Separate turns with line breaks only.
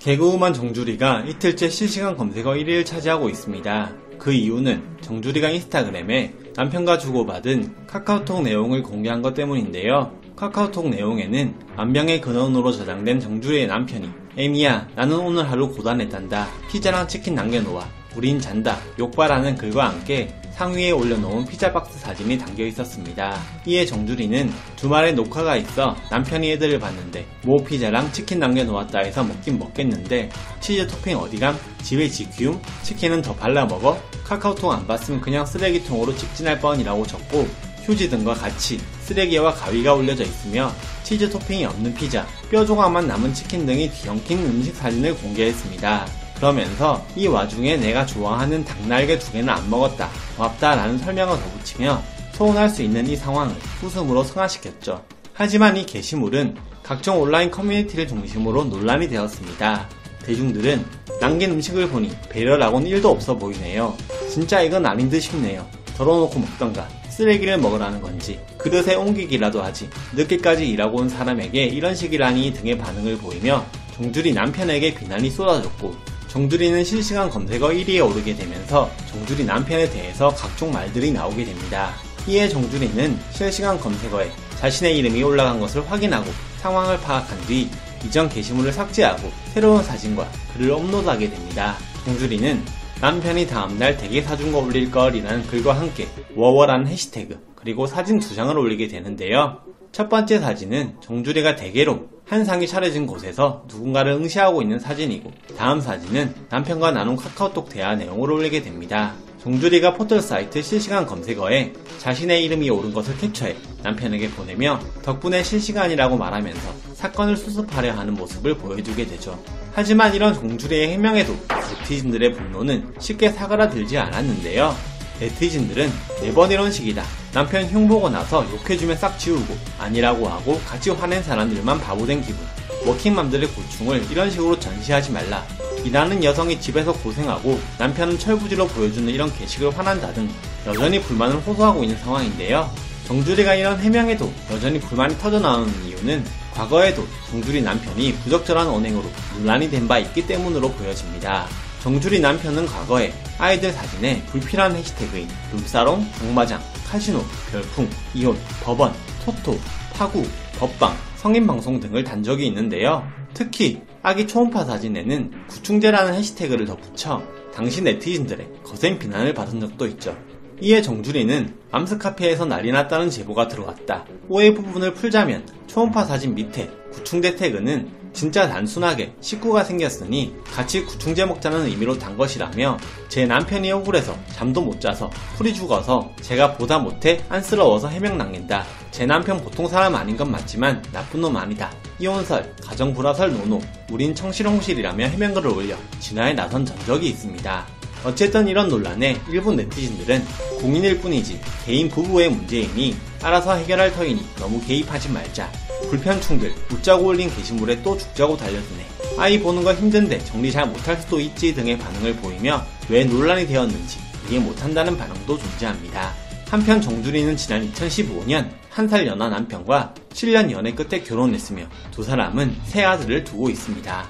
개그우먼 정주리가 이틀째 실시간 검색어 1위를 차지하고 있습니다. 그 이유는 정주리가 인스타그램에 남편과 주고받은 카카오톡 내용을 공개한 것 때문인데요. 카카오톡 내용에는 안병의 근원으로 저장된 정주리의 남편이 에미야 나는 오늘 하루 고단했단다. 피자랑 치킨 남겨놓아. 우린 잔다. 욕바라는 글과 함께 상위에 올려놓은 피자 박스 사진이 담겨 있었습니다. 이에 정주리는 주말에 녹화가 있어 남편이 애들을 봤는데 모 피자랑 치킨 남겨놓았다 해서 먹긴 먹겠는데 치즈 토핑 어디감? 집에 지키움? 치킨은 더 발라 먹어? 카카오톡 안 봤으면 그냥 쓰레기통으로 직진할 뻔이라고 적고 휴지 등과 같이 쓰레기와 가위가 올려져 있으며 치즈 토핑이 없는 피자, 뼈 조각만 남은 치킨 등이 뒤엉킨 음식 사진을 공개했습니다. 그러면서 이 와중에 내가 좋아하는 닭날개 두 개는 안 먹었다. 고맙다 라는 설명을 덧붙이며 소원할 수 있는 이 상황을 웃음으로 승화시켰죠. 하지만 이 게시물은 각종 온라인 커뮤니티를 중심으로 논란이 되었습니다. 대중들은 남긴 음식을 보니 배려라고는 1도 없어 보이네요. 진짜 이건 아닌 듯 싶네요. 덜어놓고 먹던가 쓰레기를 먹으라는 건지 그릇에 옮기기라도 하지 늦게까지 일하고 온 사람에게 이런 식이라니 등의 반응을 보이며 종들이 남편에게 비난이 쏟아졌고 정두리는 실시간 검색어 1위에 오르게 되면서 정두리 남편에 대해서 각종 말들이 나오게 됩니다. 이에 정두리는 실시간 검색어에 자신의 이름이 올라간 것을 확인하고 상황을 파악한 뒤 이전 게시물을 삭제하고 새로운 사진과 글을 업로드하게 됩니다. 정두리는 남편이 다음날 대게 사준 거 올릴 걸이라는 글과 함께 워워라는 해시태그 그리고 사진 두 장을 올리게 되는데요. 첫 번째 사진은 정주리가 대게로 한 상이 차려진 곳에서 누군가를 응시하고 있는 사진이고 다음 사진은 남편과 나눈 카카오톡 대화 내용을 올리게 됩니다. 정주리가 포털 사이트 실시간 검색어에 자신의 이름이 오른 것을 캡처해 남편에게 보내며 덕분에 실시간이라고 말하면서 사건을 수습하려 하는 모습을 보여주게 되죠. 하지만 이런 정주리의 해명에도 네티즌들의 분노는 쉽게 사그라들지 않았는데요. 네티즌들은 매번 이런 식이다. 남편 흉보고 나서 욕해주면 싹 지우고 아니라고 하고 같이 화낸 사람들만 바보된 기분. 워킹맘들의 고충을 이런 식으로 전시하지 말라. 일하는 여성이 집에서 고생하고 남편은 철부지로 보여주는 이런 게시글 화난다 등 여전히 불만을 호소하고 있는 상황인데요. 정주리가 이런 해명에도 여전히 불만이 터져나오는 이유는 과거에도 정주리 남편이 부적절한 언행으로 논란이 된 바 있기 때문으로 보여집니다. 정주리 남편은 과거에 아이들 사진에 불필요한 해시태그인 룸사롱, 장마장, 카지노, 별풍, 이혼, 법원, 토토, 파구, 법방, 성인방송 등을 단 적이 있는데요. 특히 아기 초음파 사진에는 구충제라는 해시태그를 덧붙여 당시 네티즌들의 거센 비난을 받은 적도 있죠. 이에 정주리는 암스카페에서 난리 났다는 제보가 들어왔다. 오해 부분을 풀자면 초음파 사진 밑에 구충제 태그는 진짜 단순하게 식구가 생겼으니 같이 구충제 먹자는 의미로 단 것이라며 제 남편이 억울해서 잠도 못 자서 풀이 죽어서 제가 보다 못해 안쓰러워서 해명 남긴다. 제 남편 보통 사람 아닌 건 맞지만 나쁜 놈 아니다. 이혼설, 가정불화설 노노, 우린 청실홍실이라며 해명글을 올려 진화에 나선 전적이 있습니다. 어쨌든 이런 논란에 일본 네티즌들은 공인일 뿐이지 개인 부부의 문제이니 알아서 해결할 터이니 너무 개입하지 말자. 불편충들, 웃자고 올린 게시물에 또 죽자고 달려드네. 아이 보는 거 힘든데 정리 잘 못할 수도 있지 등의 반응을 보이며 왜 논란이 되었는지 이해 못한다는 반응도 존재합니다. 한편 정두리는 지난 2015년 한 살 연하 남편과 7년 연애 끝에 결혼했으며 두 사람은 새 아들을 두고 있습니다.